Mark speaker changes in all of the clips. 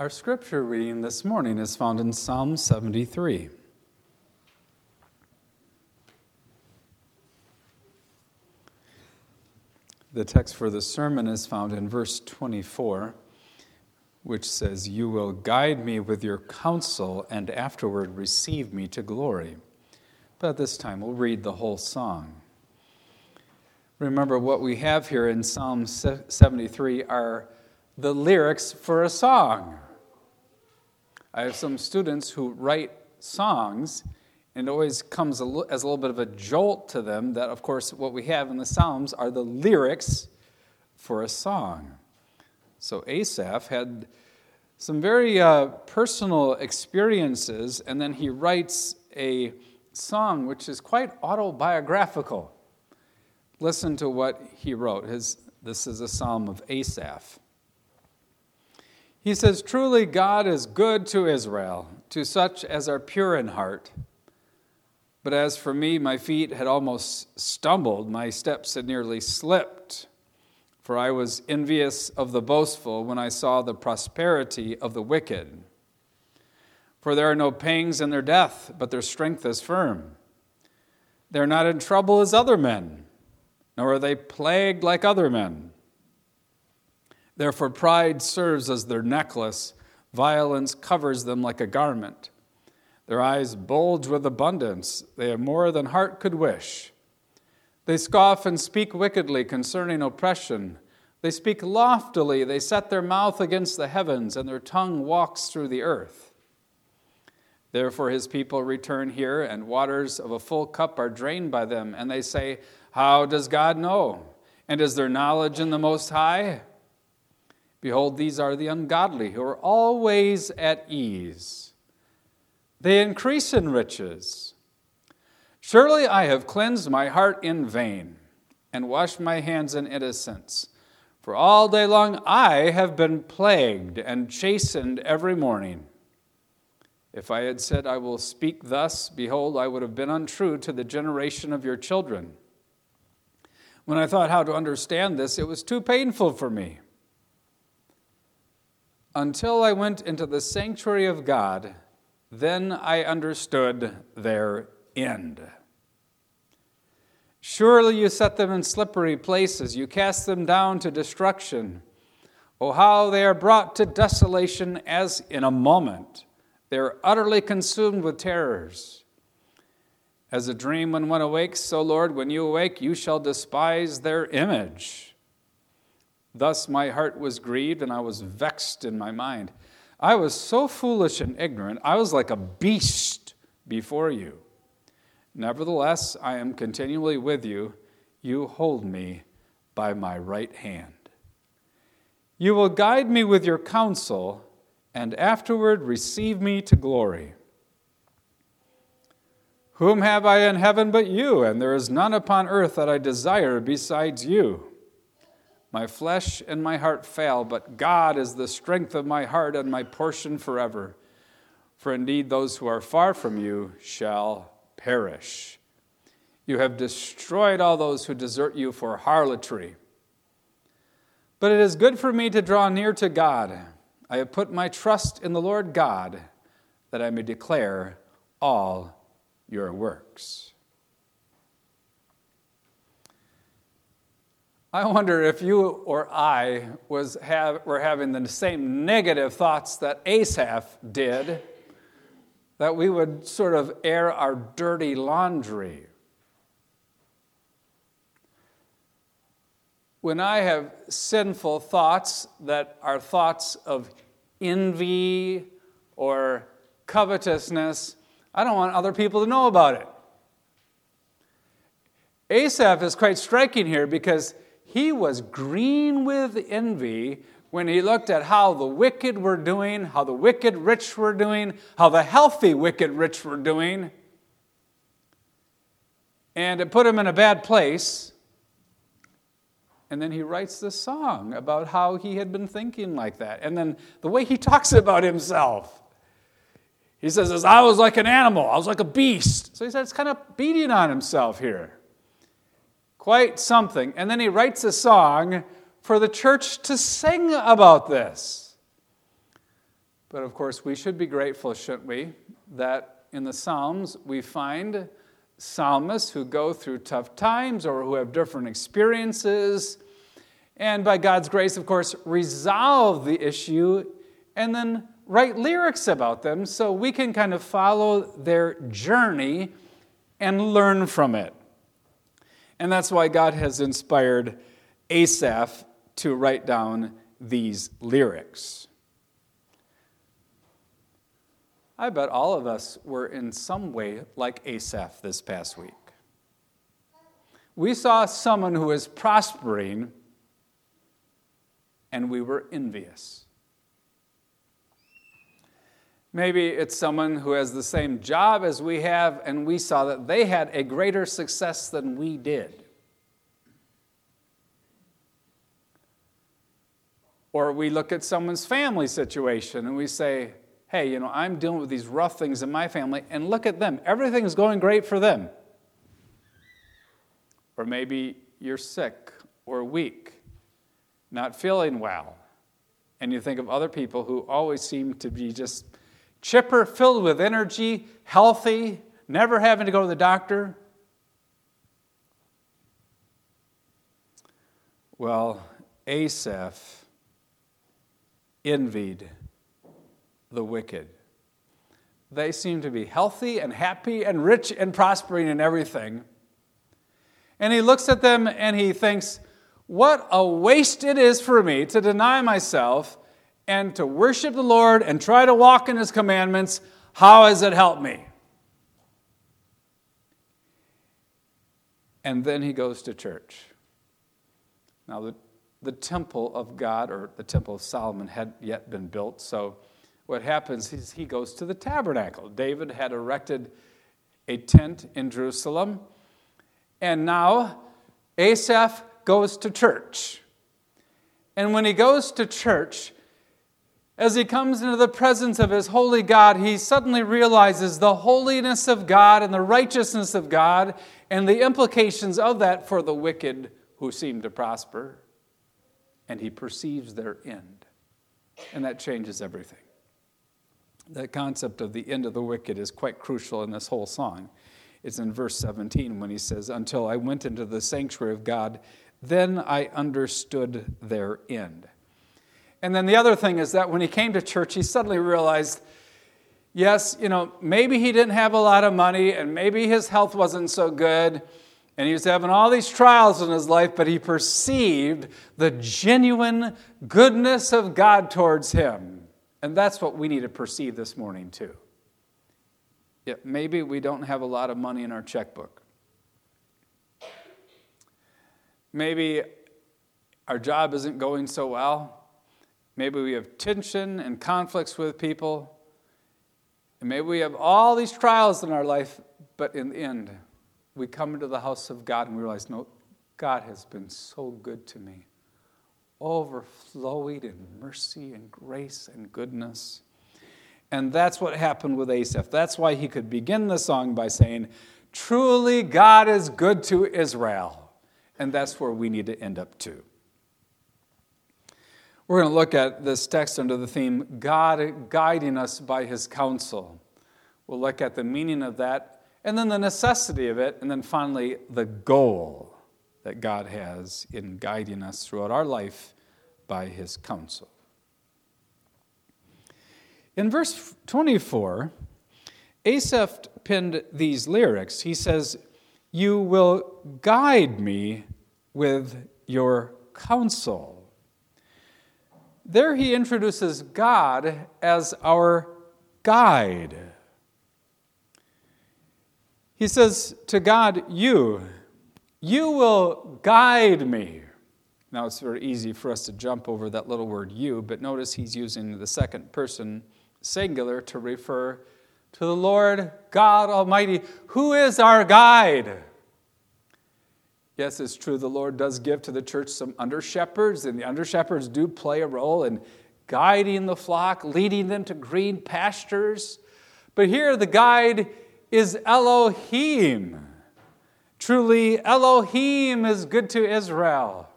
Speaker 1: Our scripture reading this morning is found in Psalm 73. The text for the sermon is found in verse 24, which says, You will guide me with your counsel and afterward receive me to glory. But this time we'll read the whole song. Remember, what we have here in Psalm 73 are the lyrics for a song. I have some students who write songs, and it always comes as a little bit of a jolt to them that, of course, what we have in the Psalms are the lyrics for a song. So Asaph had some very uh, personal experiences, and then he writes a song which is quite autobiographical. Listen to what he wrote. His, this is a psalm of Asaph. He says, Truly, God is good to Israel, to such as are pure in heart. But as for me, my feet had almost stumbled, my steps had nearly slipped. For I was envious of the boastful when I saw the prosperity of the wicked. For there are no pangs in their death, but their strength is firm. They are not in trouble as other men, nor are they plagued like other men. Therefore, pride serves as their necklace, violence covers them like a garment. Their eyes bulge with abundance, they have more than heart could wish. They scoff and speak wickedly concerning oppression. They speak loftily, they set their mouth against the heavens, and their tongue walks through the earth. Therefore, his people return here, and waters of a full cup are drained by them, and they say, How does God know? And is there knowledge in the Most High? Behold, these are the ungodly who are always at ease. They increase in riches. Surely I have cleansed my heart in vain and washed my hands in innocence. For all day long I have been plagued and chastened every morning. If I had said, I will speak thus, behold, I would have been untrue to the generation of your children. When I thought how to understand this, it was too painful for me until I went into the sanctuary of God, then I understood their end. Surely you set them in slippery places, you cast them down to destruction. Oh, how they are brought to desolation as in a moment. They are utterly consumed with terrors. As a dream when one awakes, so, Lord, when you awake, you shall despise their image. Thus my heart was grieved and I was vexed in my mind. I was so foolish and ignorant, I was like a beast before you. Nevertheless, I am continually with you. You hold me by my right hand. You will guide me with your counsel, and afterward receive me to glory. Whom have I in heaven but you? And there is none upon earth that I desire besides you. My flesh and my heart fail, but God is the strength of my heart and my portion forever. For indeed, those who are far from you shall perish. You have destroyed all those who desert you for harlotry. But it is good for me to draw near to God. I have put my trust in the Lord God that I may declare all your works. I wonder if you or I was have, were having the same negative thoughts that Asaph did, that we would sort of air our dirty laundry. When I have sinful thoughts that are thoughts of envy or covetousness, I don't want other people to know about it. Asaph is quite striking here because he was green with envy when he looked at how the wicked were doing, how the wicked rich were doing, how the healthy wicked rich were doing. And it put him in a bad place. And then he writes this song about how he had been thinking like that. And then the way he talks about himself. He says, As I was like an animal, I was like a beast. So he says, it's kind of beating on himself here. Quite something. And then he writes a song for the church to sing about this. But of course, we should be grateful, shouldn't we, that in the Psalms we find psalmists who go through tough times or who have different experiences, and by God's grace, of course, resolve the issue and then write lyrics about them so we can kind of follow their journey and learn from it. And that's why God has inspired Asaph to write down these lyrics. I bet all of us were in some way like Asaph this past week. We saw someone who was prospering and we were envious. Maybe it's someone who has the same job as we have, and we saw that they had a greater success than we did. Or we look at someone's family situation and we say, hey, you know, I'm dealing with these rough things in my family, and look at them. Everything's going great for them. Or maybe you're sick or weak, not feeling well, and you think of other people who always seem to be just chipper, filled with energy, healthy, never having to go to the doctor. Well, Asaph envied the wicked. They seem to be healthy and happy and rich and prospering in everything. And he looks at them and he thinks, What a waste it is for me to deny myself and to worship the Lord and try to walk in his commandments. How has it helped me? And then he goes to church. Now, the, the temple of God, or the temple of Solomon, had yet been built, so what happens is he goes to the tabernacle. David had erected a tent in Jerusalem, and now Asaph goes to church. And when he goes to church, as he comes into the presence of his holy God, he suddenly realizes the holiness of God and the righteousness of God and the implications of that for the wicked who seem to prosper. And he perceives their end. And that changes everything the concept of the end of the wicked is quite crucial in this whole song. It's in verse 17 when he says, Until I went into the sanctuary of God, then I understood their end. And then the other thing is that when he came to church, he suddenly realized, yes, you know, maybe he didn't have a lot of money and maybe his health wasn't so good and he was having all these trials in his life, but he perceived the genuine goodness of God towards him. And that's what we need to perceive this morning, too. Yeah, maybe we don't have a lot of money in our checkbook. Maybe our job isn't going so well. Maybe we have tension and conflicts with people. And maybe we have all these trials in our life, but in the end, we come into the house of God and we realize, no, God has been so good to me overflowing in mercy and grace and goodness. And that's what happened with Asaph. That's why he could begin the song by saying, Truly God is good to Israel. And that's where we need to end up too. We're going to look at this text under the theme God guiding us by his counsel. We'll look at the meaning of that, and then the necessity of it, and then finally the goal that God has in guiding us throughout our life by his counsel. In verse 24, Asaph penned these lyrics. He says, You will guide me with your counsel. There he introduces God as our guide. He says to God, You, you will guide me. Now, it's very easy for us to jump over that little word you, but notice he's using the second person singular to refer to the Lord God Almighty, who is our guide. Yes, it's true, the Lord does give to the church some under shepherds, and the under shepherds do play a role in guiding the flock, leading them to green pastures. But here the guide is Elohim. Truly, Elohim is good to Israel.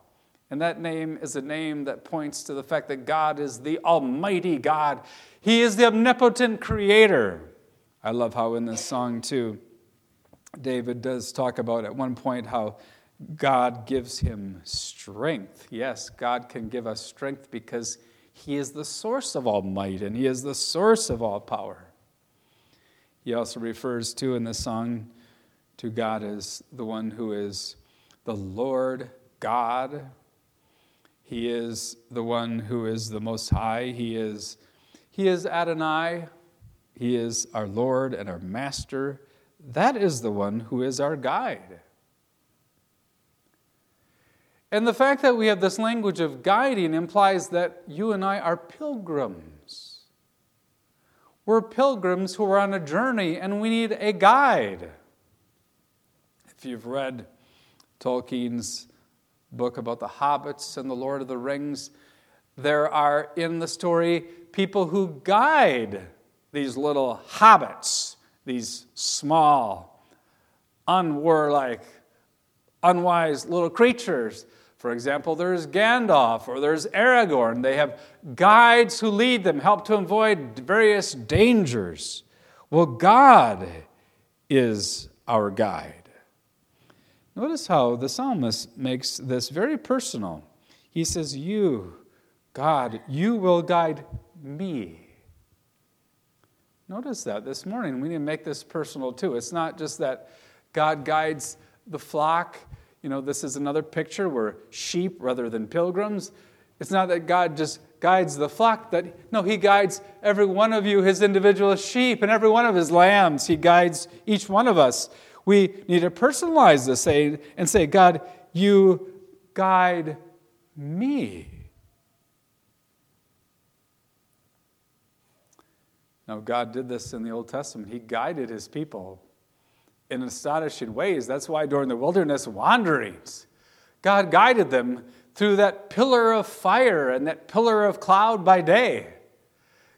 Speaker 1: And that name is a name that points to the fact that God is the Almighty God. He is the omnipotent creator. I love how in this song, too, David does talk about at one point how God gives him strength. Yes, God can give us strength because He is the source of all might and He is the source of all power. He also refers to in the song to God as the one who is the Lord God. He is the one who is the most high. He is he is Adonai. He is our Lord and our master. That is the one who is our guide. And the fact that we have this language of guiding implies that you and I are pilgrims. We're pilgrims who are on a journey and we need a guide. If you've read Tolkien's book about the hobbits and the Lord of the Rings, there are in the story people who guide these little hobbits, these small, unwarlike, unwise little creatures for example, there's Gandalf or there's Aragorn. They have guides who lead them, help to avoid various dangers. Well, God is our guide. Notice how the psalmist makes this very personal. He says, You, God, you will guide me. Notice that this morning. We need to make this personal too. It's not just that God guides the flock you know, this is another picture where sheep rather than pilgrims. It's not that God just guides the flock, that no, He guides every one of you, His individual sheep, and every one of His lambs. He guides each one of us. We need to personalize this and say, God, you guide me. Now, God did this in the Old Testament. He guided His people in astonishing ways. That's why during the wilderness wanderings, God guided them through that pillar of fire and that pillar of cloud by day.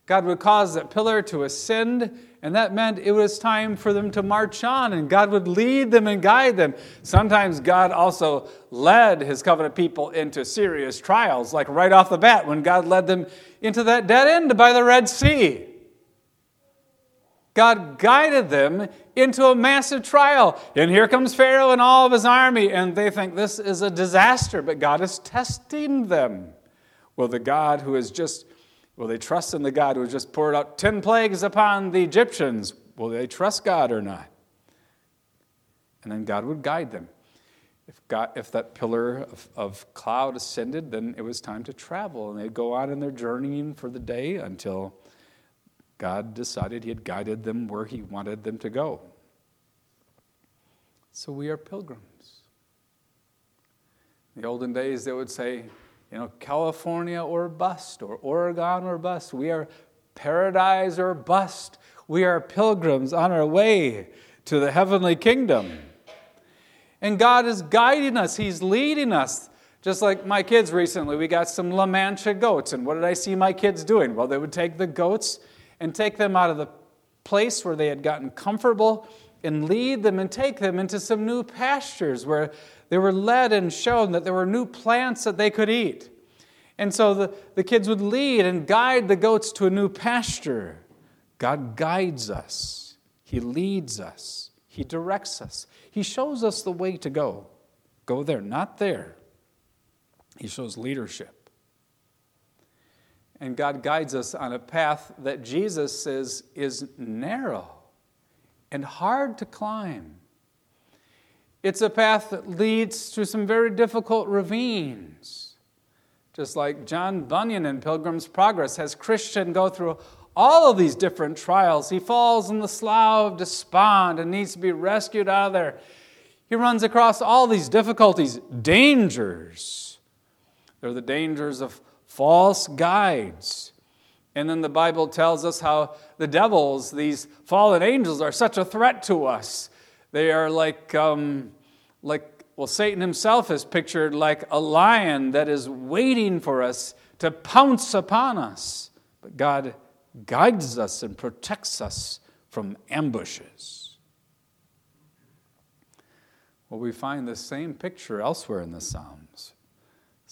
Speaker 1: God would cause that pillar to ascend, and that meant it was time for them to march on, and God would lead them and guide them. Sometimes God also led his covenant people into serious trials, like right off the bat when God led them into that dead end by the Red Sea. God guided them into a massive trial. And here comes Pharaoh and all of his army, and they think this is a disaster, but God is testing them. Will the God who has just, will they trust in the God who has just poured out 10 plagues upon the Egyptians? Will they trust God or not? And then God would guide them. If, God, if that pillar of, of cloud ascended, then it was time to travel, and they'd go on in their journeying for the day until God decided He had guided them where He wanted them to go. So we are pilgrims. In the olden days, they would say, you know, California or bust, or Oregon or bust. We are paradise or bust. We are pilgrims on our way to the heavenly kingdom. And God is guiding us, He's leading us. Just like my kids recently, we got some La Mancha goats. And what did I see my kids doing? Well, they would take the goats and take them out of the place where they had gotten comfortable and lead them and take them into some new pastures where they were led and shown that there were new plants that they could eat. And so the, the kids would lead and guide the goats to a new pasture. God guides us, He leads us, He directs us, He shows us the way to go. Go there, not there. He shows leadership. And God guides us on a path that Jesus says is narrow and hard to climb. It's a path that leads to some very difficult ravines. Just like John Bunyan in Pilgrim's Progress has Christian go through all of these different trials. He falls in the slough of despond and needs to be rescued out of there. He runs across all these difficulties, dangers. They're the dangers of false guides. And then the Bible tells us how the devils, these fallen angels, are such a threat to us. They are like, um, like, well, Satan himself is pictured like a lion that is waiting for us to pounce upon us. But God guides us and protects us from ambushes. Well, we find the same picture elsewhere in the Psalms.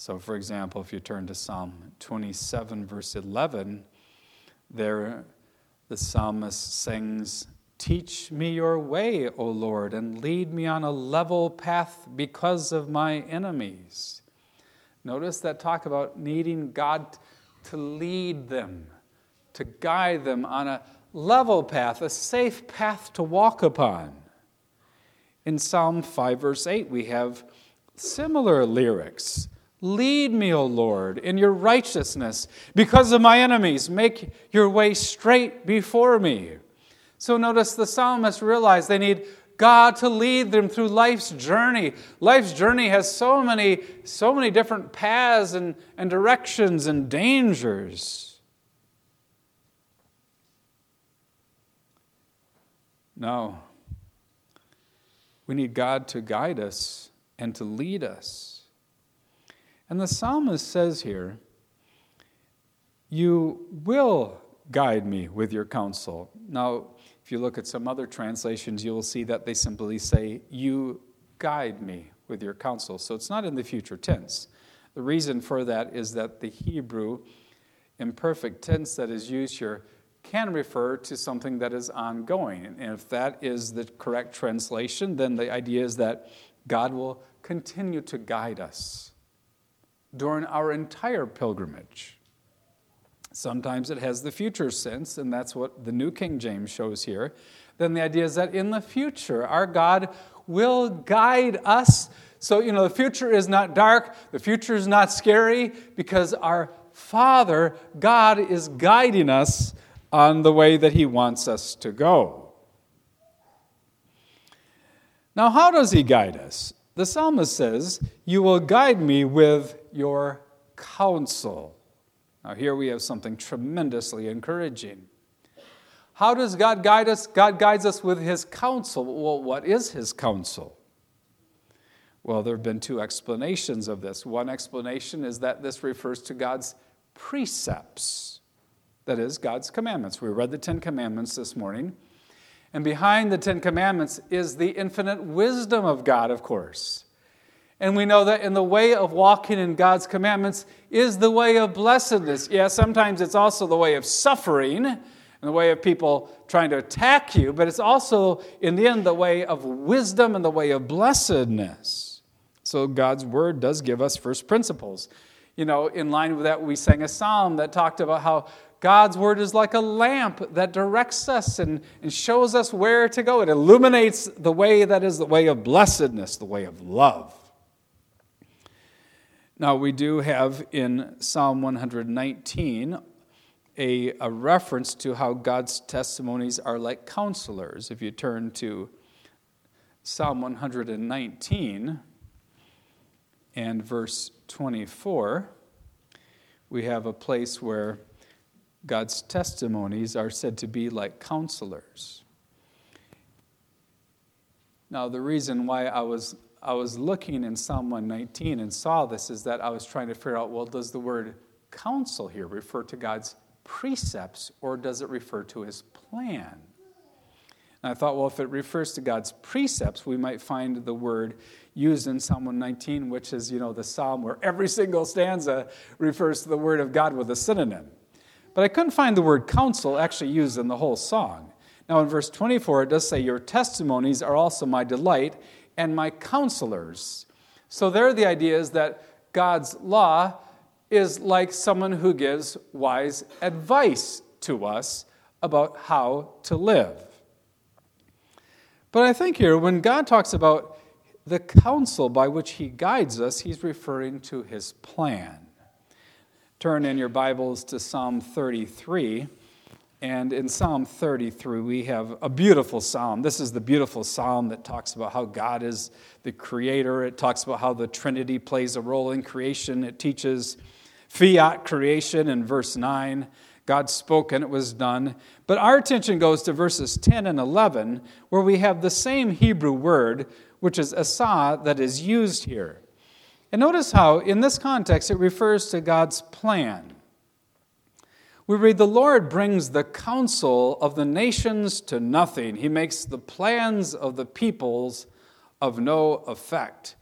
Speaker 1: So, for example, if you turn to Psalm 27, verse 11, there the psalmist sings, Teach me your way, O Lord, and lead me on a level path because of my enemies. Notice that talk about needing God to lead them, to guide them on a level path, a safe path to walk upon. In Psalm 5, verse 8, we have similar lyrics. Lead me, O Lord, in your righteousness because of my enemies. Make your way straight before me. So notice the psalmist realized they need God to lead them through life's journey. Life's journey has so many, so many different paths and, and directions and dangers. No. We need God to guide us and to lead us. And the psalmist says here, You will guide me with your counsel. Now, if you look at some other translations, you will see that they simply say, You guide me with your counsel. So it's not in the future tense. The reason for that is that the Hebrew imperfect tense that is used here can refer to something that is ongoing. And if that is the correct translation, then the idea is that God will continue to guide us during our entire pilgrimage. Sometimes it has the future sense, and that's what the New King James shows here. Then the idea is that in the future, our God will guide us. So, you know, the future is not dark, the future is not scary, because our Father, God, is guiding us on the way that He wants us to go. Now, how does He guide us? The psalmist says, You will guide me with your counsel. Now, here we have something tremendously encouraging. How does God guide us? God guides us with His counsel. Well, what is His counsel? Well, there have been two explanations of this. One explanation is that this refers to God's precepts, that is, God's commandments. We read the Ten Commandments this morning. And behind the Ten Commandments is the infinite wisdom of God, of course. And we know that in the way of walking in God's commandments is the way of blessedness. Yeah, sometimes it's also the way of suffering and the way of people trying to attack you, but it's also, in the end, the way of wisdom and the way of blessedness. So God's word does give us first principles. You know, in line with that, we sang a psalm that talked about how God's word is like a lamp that directs us and, and shows us where to go. It illuminates the way that is the way of blessedness, the way of love. Now, we do have in Psalm 119 a, a reference to how God's testimonies are like counselors. If you turn to Psalm 119 and verse 24, we have a place where God's testimonies are said to be like counselors. Now, the reason why I was, I was looking in Psalm 119 and saw this is that I was trying to figure out well, does the word counsel here refer to God's precepts or does it refer to his plan? And I thought, well, if it refers to God's precepts, we might find the word used in Psalm 119, which is, you know, the psalm where every single stanza refers to the word of God with a synonym. But I couldn't find the word counsel actually used in the whole song. Now, in verse 24, it does say, Your testimonies are also my delight and my counselors. So, there the idea is that God's law is like someone who gives wise advice to us about how to live. But I think here, when God talks about the counsel by which He guides us, He's referring to His plan. Turn in your Bibles to Psalm 33. And in Psalm 33, we have a beautiful psalm. This is the beautiful psalm that talks about how God is the creator. It talks about how the Trinity plays a role in creation. It teaches fiat creation in verse 9. God spoke and it was done. But our attention goes to verses 10 and 11, where we have the same Hebrew word, which is asa, that is used here. And notice how, in this context, it refers to God's plan. We read, The Lord brings the counsel of the nations to nothing, He makes the plans of the peoples of no effect.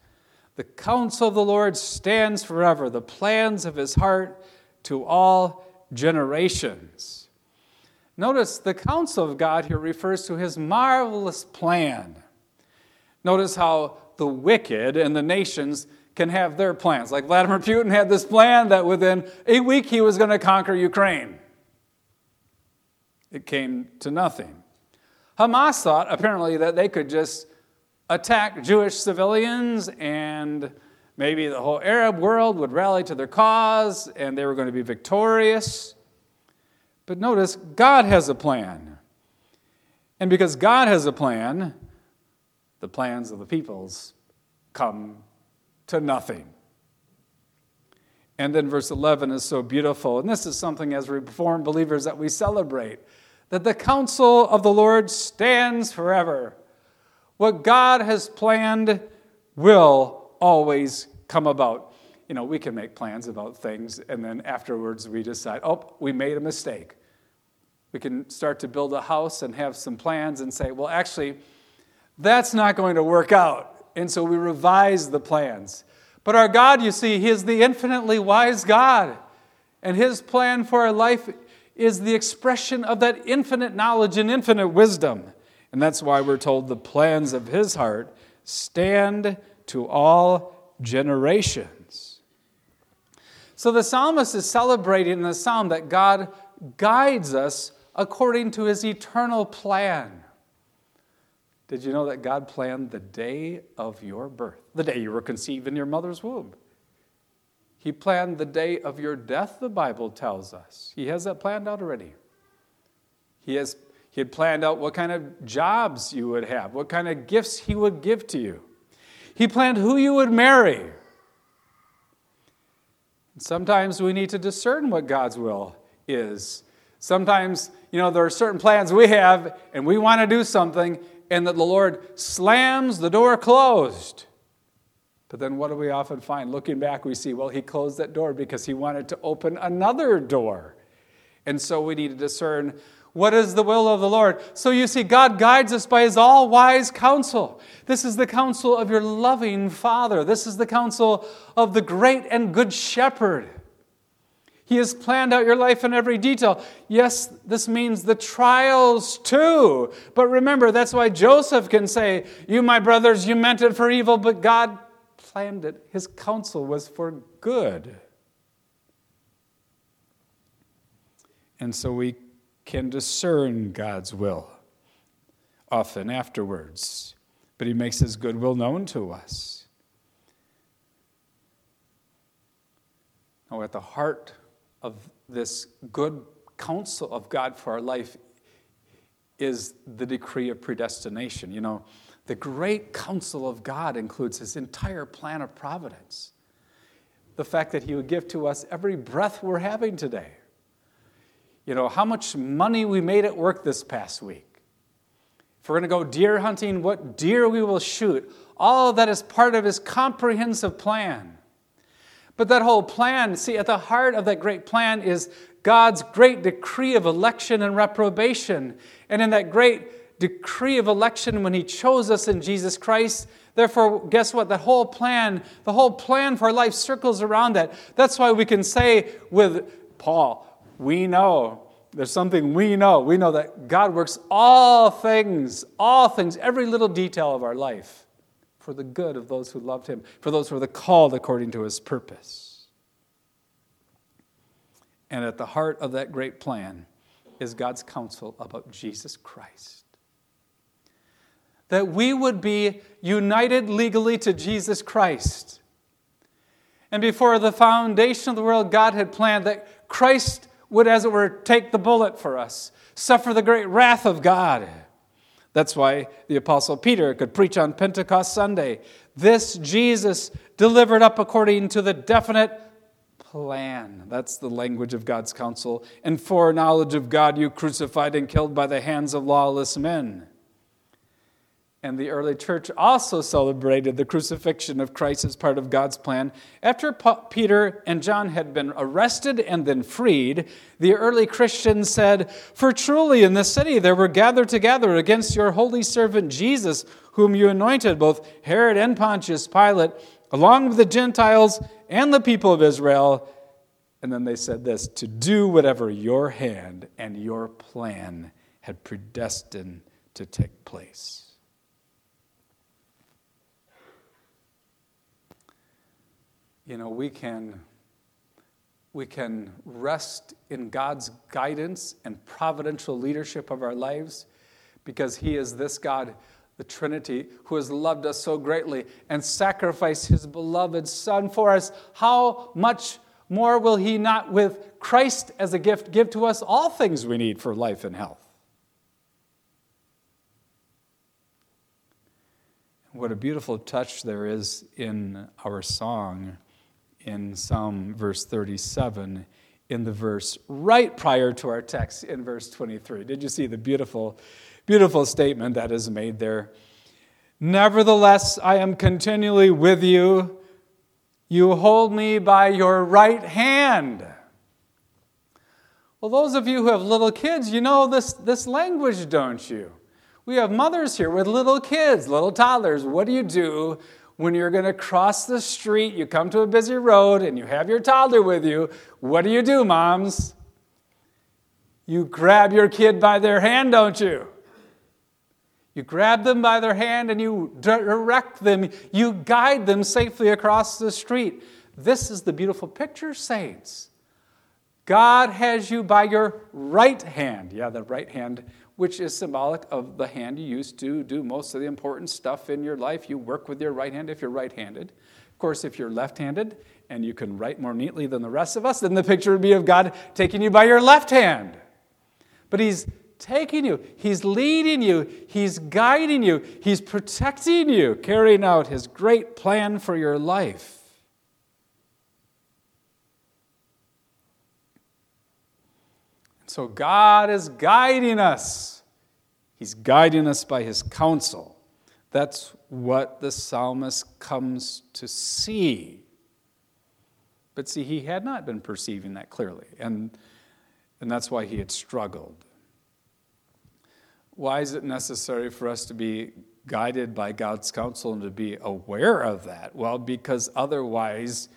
Speaker 1: The counsel of the Lord stands forever, the plans of his heart to all generations. Notice the counsel of God here refers to his marvelous plan. Notice how the wicked and the nations can have their plans. Like Vladimir Putin had this plan that within a week he was going to conquer Ukraine. It came to nothing. Hamas thought apparently that they could just attack Jewish civilians and maybe the whole Arab world would rally to their cause and they were going to be victorious. But notice, God has a plan. And because God has a plan, the plans of the peoples come to nothing. And then verse 11 is so beautiful. And this is something as Reformed believers that we celebrate that the counsel of the Lord stands forever. What God has planned will always come about. You know, we can make plans about things, and then afterwards we decide, oh, we made a mistake. We can start to build a house and have some plans and say, well, actually, that's not going to work out. And so we revise the plans. But our God, you see, He is the infinitely wise God. And His plan for our life is the expression of that infinite knowledge and infinite wisdom. And that's why we're told the plans of His heart stand to all generations. So the psalmist is celebrating in the psalm that God guides us according to His eternal plan. Did you know that God planned the day of your birth, the day you were conceived in your mother's womb? He planned the day of your death, the Bible tells us. He has that planned out already. He, has, he had planned out what kind of jobs you would have, what kind of gifts He would give to you. He planned who you would marry. Sometimes we need to discern what God's will is. Sometimes, you know, there are certain plans we have, and we want to do something, and that the Lord slams the door closed. But then what do we often find? Looking back, we see, well, he closed that door because he wanted to open another door. And so we need to discern what is the will of the Lord. So you see, God guides us by his all wise counsel. This is the counsel of your loving Father. This is the counsel of the great and good shepherd. He has planned out your life in every detail. Yes, this means the trials too. But remember, that's why Joseph can say, You, my brothers, you meant it for evil, but God planned it. His counsel was for good. And so we can discern God's will often afterwards, but He makes His good will known to us. Now, at the heart of this good counsel of God for our life is the decree of predestination. You know, the great counsel of God includes his entire plan of providence. The fact that he would give to us every breath we're having today. You know, how much money we made at work this past week. If we're going to go deer hunting, what deer we will shoot. All that is part of his comprehensive plan. But that whole plan, see, at the heart of that great plan is God's great decree of election and reprobation. And in that great decree of election, when He chose us in Jesus Christ, therefore, guess what? That whole plan, the whole plan for life circles around that. That's why we can say with Paul, we know. There's something we know. We know that God works all things, all things, every little detail of our life for the good of those who loved him, for those who were called according to his purpose. And at the heart of that great plan is God's counsel about Jesus Christ. That we would be united legally to Jesus Christ. And before the foundation of the world, God had planned that Christ would, as it were, take the bullet for us, suffer the great wrath of God that's why the Apostle Peter could preach on Pentecost Sunday. This Jesus delivered up according to the definite plan. That's the language of God's counsel. And foreknowledge of God, you crucified and killed by the hands of lawless men. And the early church also celebrated the crucifixion of Christ as part of God's plan. After Peter and John had been arrested and then freed, the early Christians said, For truly in the city there were gathered together against your holy servant Jesus, whom you anointed, both Herod and Pontius Pilate, along with the Gentiles and the people of Israel. And then they said this to do whatever your hand and your plan had predestined to take place. You know, we can we can rest in God's guidance and providential leadership of our lives because He is this God, the Trinity, who has loved us so greatly and sacrificed His beloved Son for us. How much more will He not, with Christ as a gift, give to us all things we need for life and health? What a beautiful touch there is in our song in Psalm verse 37 in the verse right prior to our text in verse 23. Did you see the beautiful, beautiful statement that is made there? Nevertheless, I am continually with you. You hold me by your right hand. Well, those of you who have little kids, you know this, this language, don't you? We have mothers here with little kids, little toddlers. What do you do when you're going to cross the street, you come to a busy road, and you have your toddler with you, what do you do, moms? You grab your kid by their hand, don't you? You grab them by their hand and you direct them, you guide them safely across the street. This is the beautiful picture, saints. God has you by your right hand. Yeah, the right hand which is symbolic of the hand you use to do most of the important stuff in your life. You work with your right hand if you're right handed. Of course, if you're left handed and you can write more neatly than the rest of us, then the picture would be of God taking you by your left hand. But He's taking you, He's leading you, He's guiding you, He's protecting you, carrying out His great plan for your life. So God is guiding us. He's guiding us by his counsel. That's what the psalmist comes to see. But see, he had not been perceiving that clearly, and, and that's why he had struggled. Why is it necessary for us to be guided by God's counsel and to be aware of that? Well, because otherwise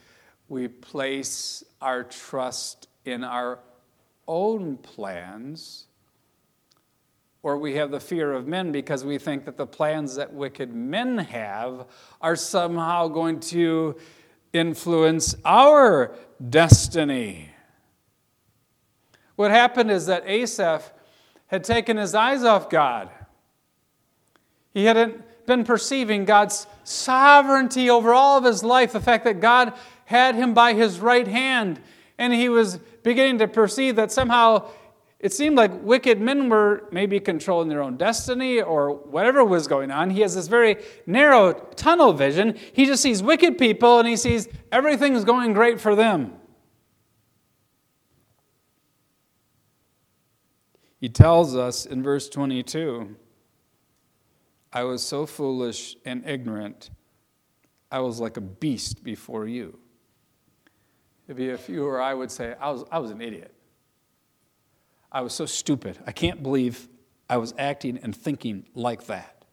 Speaker 1: we place our trust in our own plans, or we have the fear of men because we think that the plans that wicked men have are somehow going to influence our destiny. What happened is that Asaph had taken his eyes off God. He hadn't been perceiving God's sovereignty over all of his life, the fact that God had him by his right hand, and he was beginning to perceive that somehow it seemed like wicked men were maybe controlling their own destiny or whatever was going on. He has this very narrow tunnel vision. He just sees wicked people and he sees everything's going great for them. He tells us in verse 22 I was so foolish and ignorant, I was like a beast before you. If you, if you or I would say, I was, I was an idiot. I was so stupid. I can't believe I was acting and thinking like that.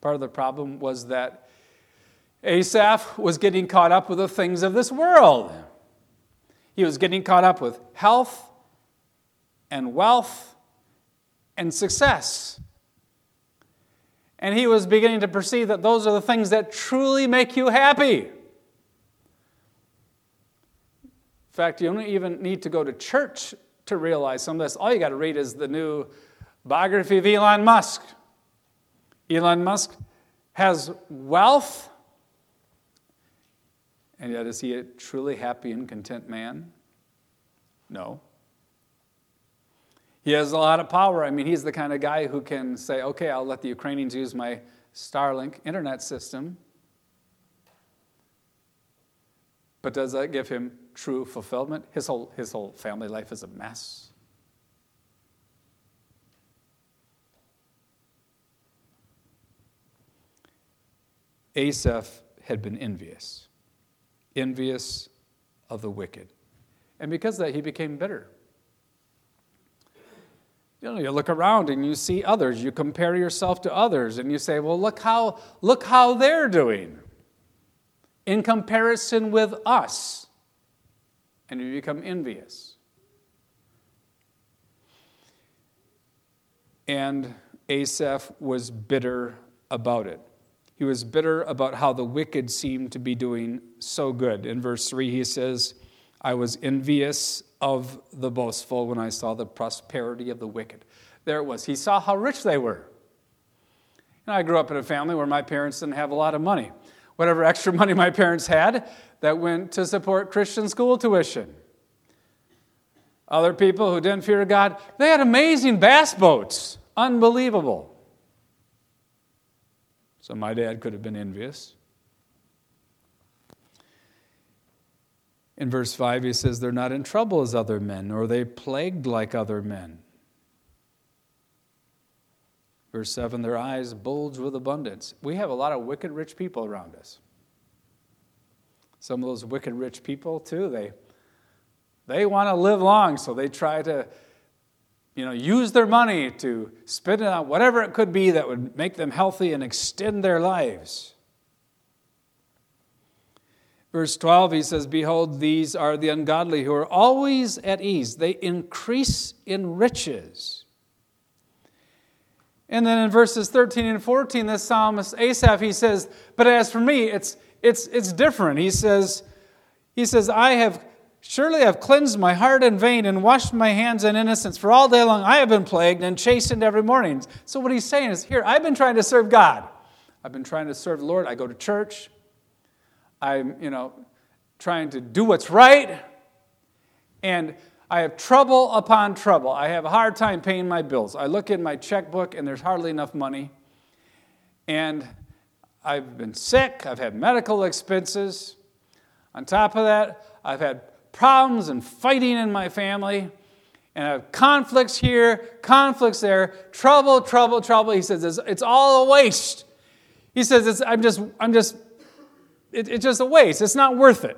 Speaker 1: Part of the problem was that Asaph was getting caught up with the things of this world. He was getting caught up with health and wealth and success. And he was beginning to perceive that those are the things that truly make you happy. In fact, you don't even need to go to church to realize some of this. All you got to read is the new biography of Elon Musk. Elon Musk has wealth, and yet is he a truly happy and content man? No. He has a lot of power. I mean, he's the kind of guy who can say, okay, I'll let the Ukrainians use my Starlink internet system. But does that give him true fulfillment? His whole, his whole family life is a mess. Asaph had been envious, envious of the wicked. And because of that, he became bitter. You know, you look around and you see others, you compare yourself to others, and you say, well, look how, look how they're doing. in comparison with us, and you become envious. And Asaph was bitter about it. He was bitter about how the wicked seemed to be doing so good. In verse 3, he says, I was envious of the boastful when I saw the prosperity of the wicked. There it was. He saw how rich they were. And I grew up in a family where my parents didn't have a lot of money. Whatever extra money my parents had, that went to support Christian school tuition. Other people who didn't fear God, they had amazing bass boats. Unbelievable. So my dad could have been envious. In verse 5, he says, They're not in trouble as other men, are they plagued like other men. Verse 7, their eyes bulge with abundance. We have a lot of wicked rich people around us. Some of those wicked rich people, too, they, they want to live long, so they try to you know, use their money to spend it on whatever it could be that would make them healthy and extend their lives. Verse 12, he says, Behold, these are the ungodly who are always at ease. They increase in riches. And then in verses 13 and 14, this psalmist Asaph, he says, But as for me, it's, it's, it's different. He says, he says, I have Surely I have cleansed my heart in vain and washed my hands in innocence. For all day long I have been plagued and chastened every morning. So what he's saying is, here, I've been trying to serve God. I've been trying to serve the Lord. I go to church. I'm, you know, trying to do what's right. And I have trouble upon trouble. I have a hard time paying my bills. I look in my checkbook and there's hardly enough money. And I've been sick. I've had medical expenses. On top of that, I've had problems and fighting in my family, and I have conflicts here, conflicts there, trouble, trouble, trouble. He says it's, it's all a waste. He says I'm just, I'm just, it, it's just a waste. It's not worth it.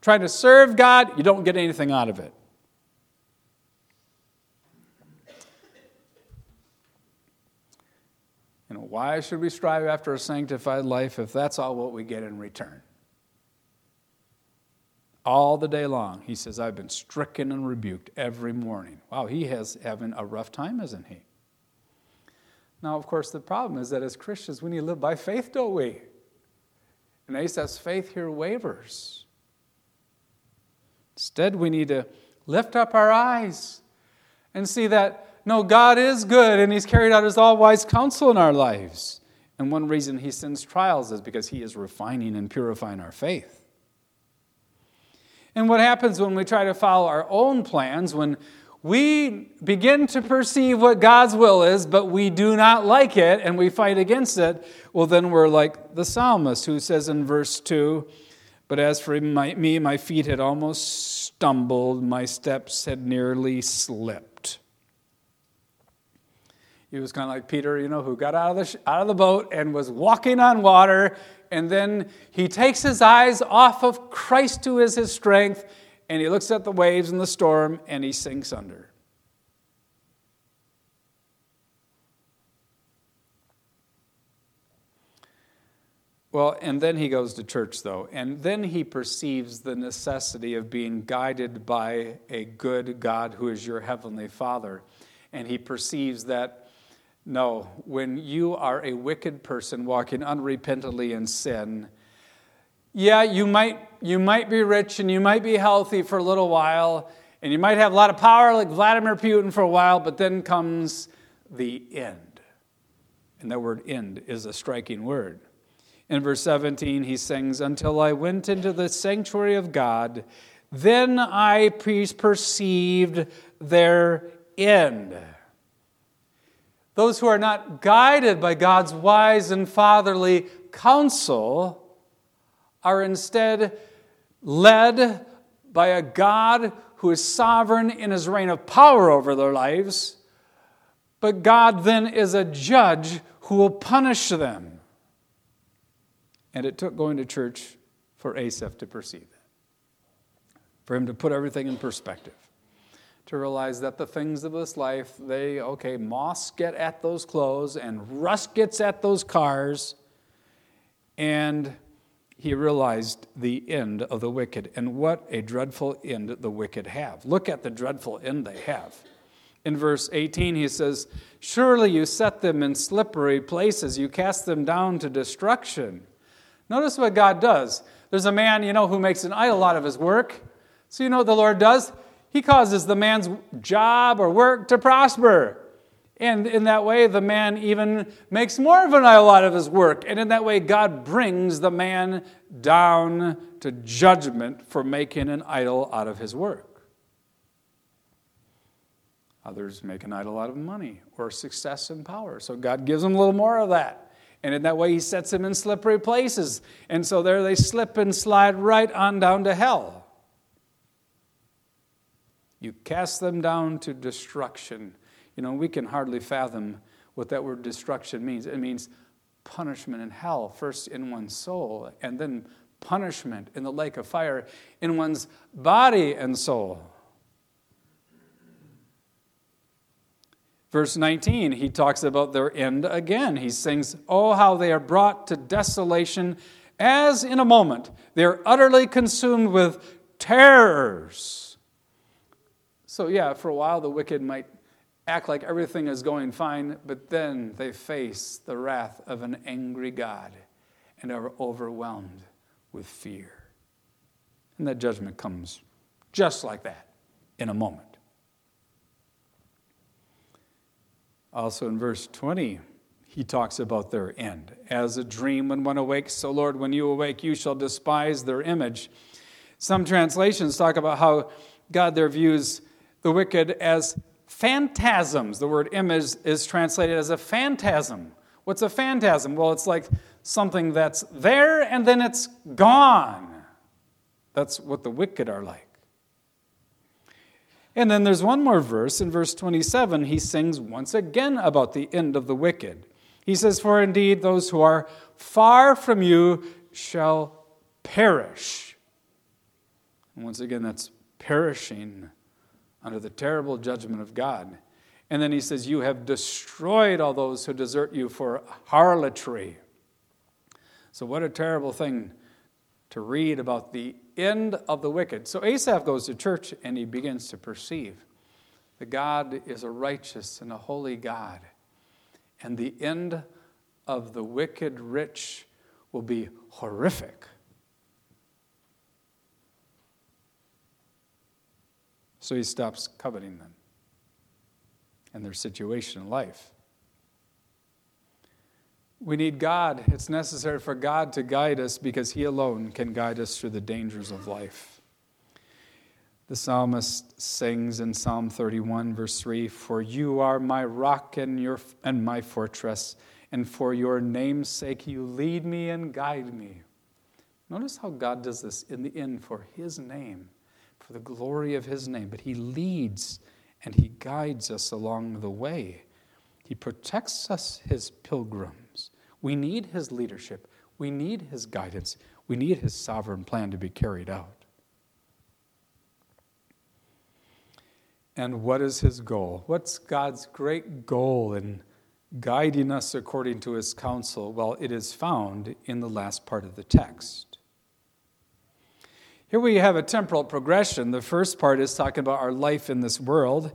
Speaker 1: Trying to serve God, you don't get anything out of it. You know, why should we strive after a sanctified life if that's all what we get in return? all the day long. He says, I've been stricken and rebuked every morning. Wow, he has having a rough time, isn't he? Now, of course, the problem is that as Christians, we need to live by faith, don't we? And Asaph's faith here wavers. Instead, we need to lift up our eyes and see that, no, God is good and He's carried out His all wise counsel in our lives. And one reason He sends trials is because He is refining and purifying our faith. And what happens when we try to follow our own plans, when we begin to perceive what God's will is, but we do not like it and we fight against it, well, then we're like the psalmist who says in verse 2 But as for me, my feet had almost stumbled, my steps had nearly slipped. He was kind of like Peter, you know, who got out of the, out of the boat and was walking on water and then he takes his eyes off of Christ, who is his strength, and he looks at the waves and the storm, and he sinks under. Well, and then he goes to church, though, and then he perceives the necessity of being guided by a good God who is your heavenly Father. And he perceives that no, when you are a wicked person walking unrepentantly in sin, yeah, you might, you might be rich and you might be healthy for a little while, and you might have a lot of power like Vladimir Putin for a while, but then comes the end. And that word end is a striking word. In verse 17, he sings, Until I went into the sanctuary of God, then I perceived their end. Those who are not guided by God's wise and fatherly counsel are instead led by a God who is sovereign in his reign of power over their lives, but God then is a judge who will punish them. And it took going to church for Asaph to perceive that, for him to put everything in perspective to realize that the things of this life, they, okay, moss get at those clothes and rust gets at those cars. And he realized the end of the wicked. And what a dreadful end the wicked have. Look at the dreadful end they have. In verse 18, he says, Surely you set them in slippery places, you cast them down to destruction. Notice what God does. There's a man, you know, who makes an idol out of his work. So, you know what the Lord does? He causes the man's job or work to prosper. And in that way, the man even makes more of an idol out of his work. And in that way, God brings the man down to judgment for making an idol out of his work. Others make an idol out of money or success and power. So God gives them a little more of that. And in that way, he sets them in slippery places. And so there they slip and slide right on down to hell. You cast them down to destruction. You know, we can hardly fathom what that word destruction means. It means punishment in hell, first in one's soul, and then punishment in the lake of fire in one's body and soul. Verse 19, he talks about their end again. He sings, Oh, how they are brought to desolation as in a moment. They're utterly consumed with terrors. So, yeah, for a while the wicked might act like everything is going fine, but then they face the wrath of an angry God and are overwhelmed with fear. And that judgment comes just like that in a moment. Also in verse 20, he talks about their end. As a dream when one awakes, so Lord, when you awake, you shall despise their image. Some translations talk about how God there views the wicked as phantasms. The word image is translated as a phantasm. What's a phantasm? Well, it's like something that's there and then it's gone. That's what the wicked are like. And then there's one more verse. In verse 27, he sings once again about the end of the wicked. He says, For indeed those who are far from you shall perish. And once again, that's perishing under the terrible judgment of God. And then he says, You have destroyed all those who desert you for harlotry. So, what a terrible thing to read about the end of the wicked. So, Asaph goes to church and he begins to perceive that God is a righteous and a holy God. And the end of the wicked rich will be horrific. So he stops coveting them and their situation in life. We need God. It's necessary for God to guide us because He alone can guide us through the dangers of life. The psalmist sings in Psalm 31, verse 3 For you are my rock and, your, and my fortress, and for your name's sake you lead me and guide me. Notice how God does this in the end for His name for the glory of his name, but he leads and he guides us along the way. He protects us, his pilgrims. We need his leadership. We need his guidance. We need his sovereign plan to be carried out. And what is his goal? What's God's great goal in guiding us according to his counsel? Well, it is found in the last part of the text. Here we have a temporal progression. The first part is talking about our life in this world.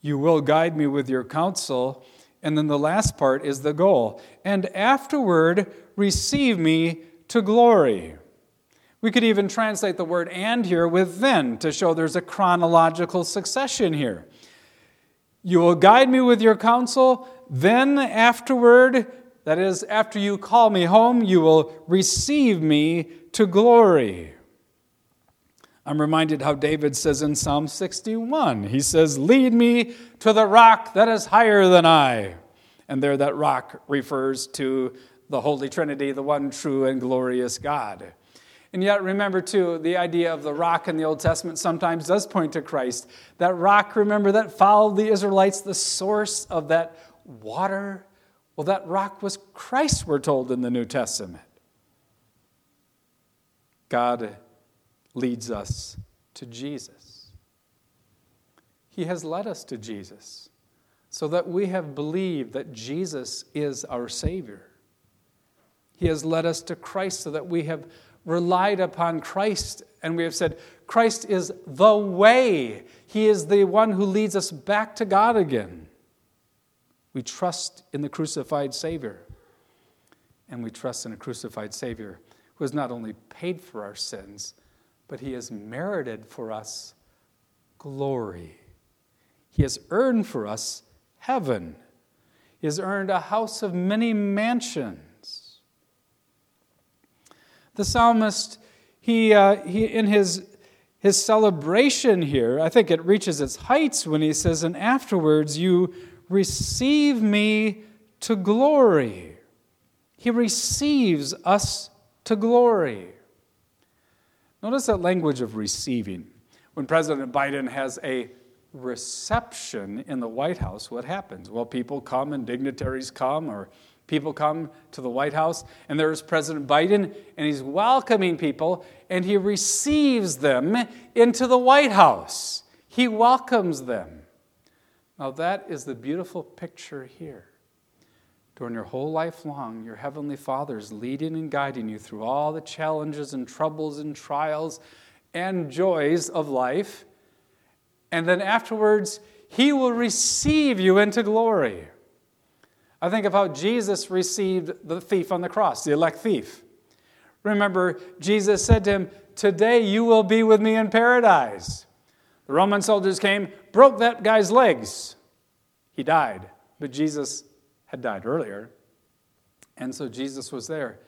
Speaker 1: You will guide me with your counsel. And then the last part is the goal. And afterward, receive me to glory. We could even translate the word and here with then to show there's a chronological succession here. You will guide me with your counsel, then afterward, that is, after you call me home, you will receive me to glory. I'm reminded how David says in Psalm 61, he says, Lead me to the rock that is higher than I. And there, that rock refers to the Holy Trinity, the one true and glorious God. And yet, remember too, the idea of the rock in the Old Testament sometimes does point to Christ. That rock, remember, that followed the Israelites, the source of that water. Well, that rock was Christ, we're told in the New Testament. God leads us to Jesus. He has led us to Jesus so that we have believed that Jesus is our Savior. He has led us to Christ so that we have relied upon Christ and we have said, Christ is the way. He is the one who leads us back to God again. We trust in the crucified Savior. And we trust in a crucified Savior who has not only paid for our sins, but he has merited for us glory. He has earned for us heaven. He has earned a house of many mansions. The psalmist, he, uh, he in his, his celebration here, I think it reaches its heights when he says, And afterwards you receive me to glory. He receives us to glory. Notice that language of receiving. When President Biden has a reception in the White House, what happens? Well, people come and dignitaries come, or people come to the White House, and there's President Biden, and he's welcoming people, and he receives them into the White House. He welcomes them. Now, that is the beautiful picture here. During your whole life long, your Heavenly Father is leading and guiding you through all the challenges and troubles and trials and joys of life. And then afterwards, He will receive you into glory. I think of how Jesus received the thief on the cross, the elect thief. Remember, Jesus said to him, Today you will be with me in paradise. The Roman soldiers came, broke that guy's legs. He died, but Jesus had died earlier. And so Jesus was there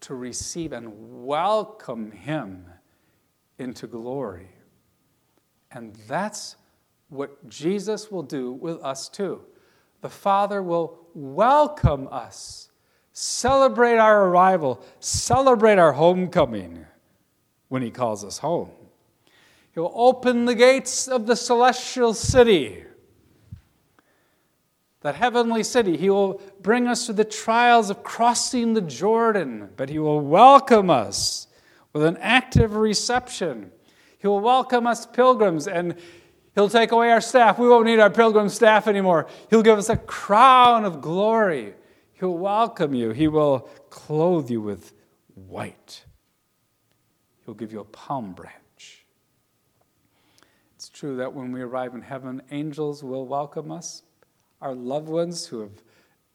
Speaker 1: to receive and welcome him into glory. And that's what Jesus will do with us too. The Father will welcome us, celebrate our arrival, celebrate our homecoming when He calls us home. He'll open the gates of the celestial city, that heavenly city. He will bring us to the trials of crossing the Jordan, but He will welcome us with an active reception. He will welcome us pilgrims and He'll take away our staff. We won't need our pilgrim staff anymore. He'll give us a crown of glory. He'll welcome you. He will clothe you with white. He'll give you a palm branch. It's true that when we arrive in heaven, angels will welcome us. Our loved ones who have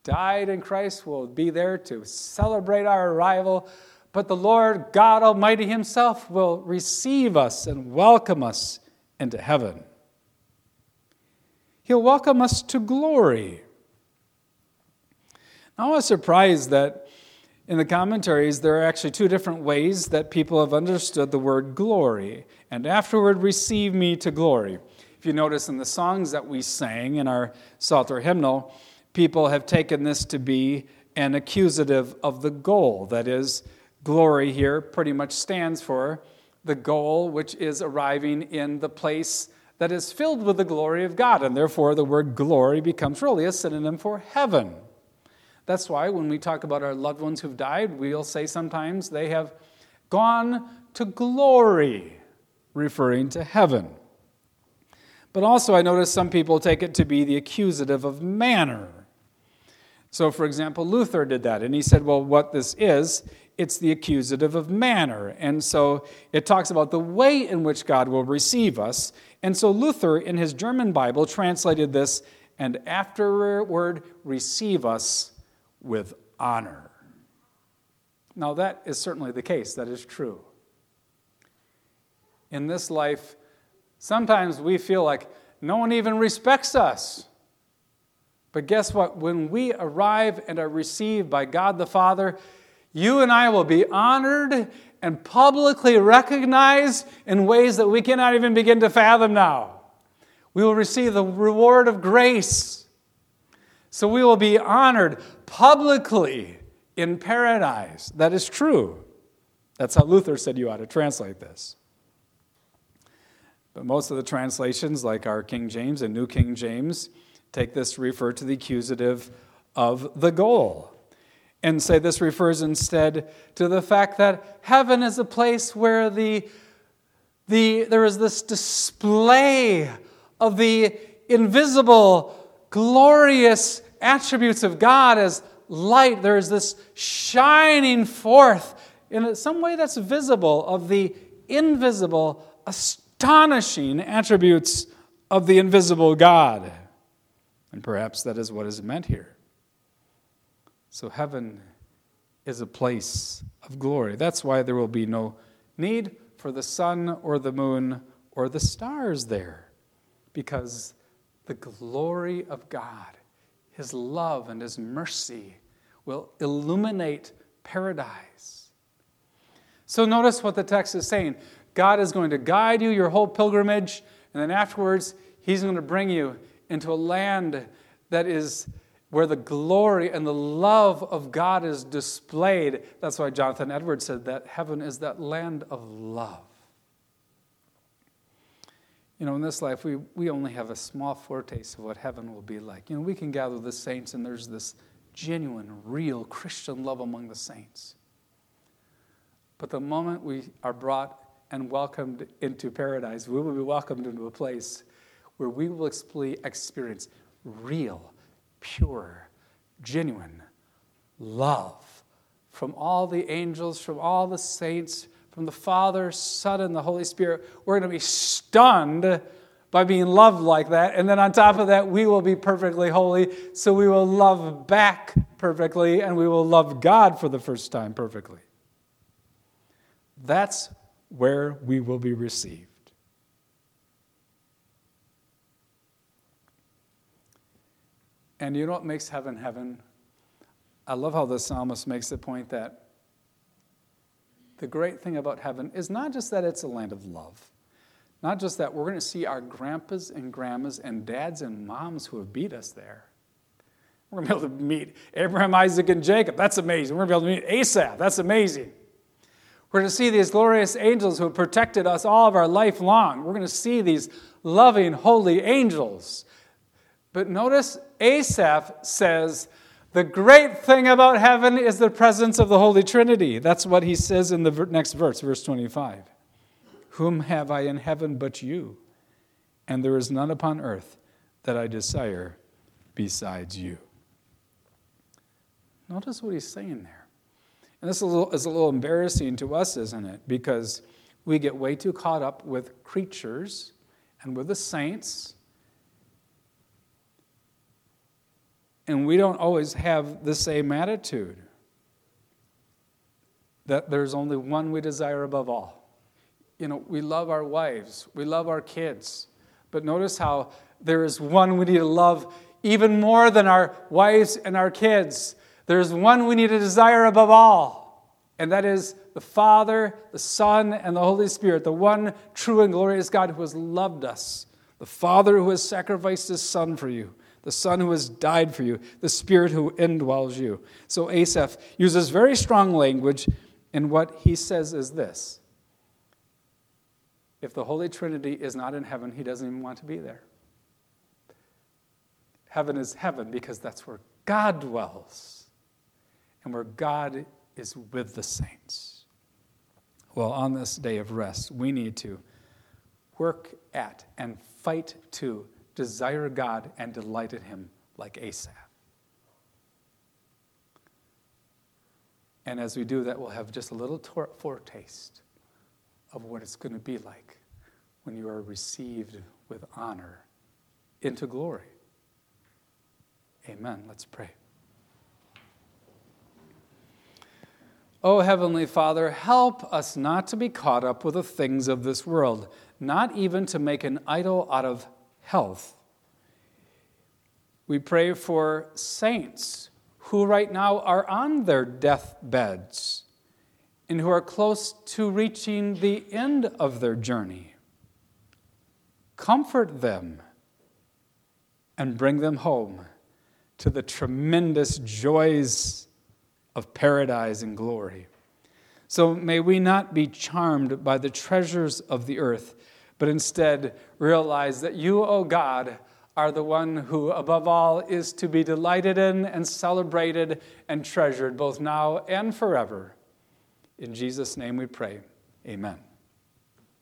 Speaker 1: died in Christ will be there to celebrate our arrival. But the Lord God Almighty Himself will receive us and welcome us into heaven. He'll welcome us to glory. Now, I was surprised that in the commentaries, there are actually two different ways that people have understood the word glory, and afterward, receive me to glory. If you notice in the songs that we sang in our Psalter hymnal, people have taken this to be an accusative of the goal. That is, glory here pretty much stands for the goal, which is arriving in the place that is filled with the glory of God, and therefore the word glory becomes really a synonym for heaven. That's why when we talk about our loved ones who've died, we'll say sometimes they have gone to glory, referring to heaven. But also, I notice some people take it to be the accusative of manner. So, for example, Luther did that, and he said, well, what this is, it's the accusative of manner. And so it talks about the way in which God will receive us. And so Luther, in his German Bible, translated this, and afterward receive us with honor. Now, that is certainly the case. That is true. In this life, sometimes we feel like no one even respects us. But guess what? When we arrive and are received by God the Father, you and I will be honored and publicly recognized in ways that we cannot even begin to fathom now. We will receive the reward of grace. So we will be honored publicly in paradise. That is true. That's how Luther said you ought to translate this. But most of the translations, like our King James and New King James, take this to refer to the accusative of the goal. And say this refers instead to the fact that heaven is a place where the, the, there is this display of the invisible, glorious attributes of God as light. There is this shining forth in some way that's visible of the invisible, attributes of the invisible God. And perhaps that is what is meant here. So, heaven is a place of glory. That's why there will be no need for the sun or the moon or the stars there, because the glory of God, His love and His mercy, will illuminate paradise. So, notice what the text is saying God is going to guide you your whole pilgrimage, and then afterwards, He's going to bring you into a land that is where the glory and the love of God is displayed. That's why Jonathan Edwards said that heaven is that land of love. You know, in this life, we, we only have a small foretaste of what heaven will be like. You know, we can gather the saints, and there's this genuine, real Christian love among the saints. But the moment we are brought and welcomed into paradise, we will be welcomed into a place where we will experience real pure, genuine love from all the angels, from all the saints, from the Father, Son, and the Holy Spirit. We're going to be stunned by being loved like that. And then on top of that, we will be perfectly holy. So we will love back perfectly, and we will love God for the first time perfectly. That's where we will be received. And you know what makes heaven heaven? I love how the psalmist makes the point that the great thing about heaven is not just that it's a land of love, not just that we're going to see our grandpas and grandmas and dads and moms who have beat us there. We're going to be able to meet Abraham, Isaac, and Jacob. That's amazing. We're going to be able to meet Asaph. That's amazing. We're going to see these glorious angels who have protected us all of our life long. We're going to see these loving, holy angels but notice Asaph says, the great thing about heaven is the presence of the Holy Trinity. That's what he says in the next verse, verse 25. Whom have I in heaven but you? And there is none upon earth that I desire besides you. Notice what he's saying there. And this is a, little, is a little embarrassing to us, isn't it? Because we get way too caught up with creatures and with the saints And we don't always have the same attitude that there's only one we desire above all. You know, we love our wives, we love our kids, but notice how there is one we need to love even more than our wives and our kids. There's one we need to desire above all, and that is the Father, the Son, and the Holy Spirit, the one true and glorious God who has loved us, the Father who has sacrificed his Son for you the Son who has died for you, the Spirit who indwells you. So Asaph uses very strong language, and what he says is this If the Holy Trinity is not in heaven, he doesn't even want to be there. Heaven is heaven because that's where God dwells and where God is with the saints. Well, on this day of rest, we need to work at and fight to desire God and delight in Him like Asaph. And as we do that, we'll have just a little foretaste of what it's going to be like when you are received with honor into glory. Amen. Let's pray. Oh, Heavenly Father, help us not to be caught up with the things of this world, not even to make an idol out of health. We pray for saints who right now are on their deathbeds and who are close to reaching the end of their journey. Comfort them and bring them home to the tremendous joys of paradise and glory. So may we not be charmed by the treasures of the earth but instead realize that you, O God, are the one who, above all, is to be delighted in and celebrated and treasured both now and forever. In Jesus' name we pray. Amen.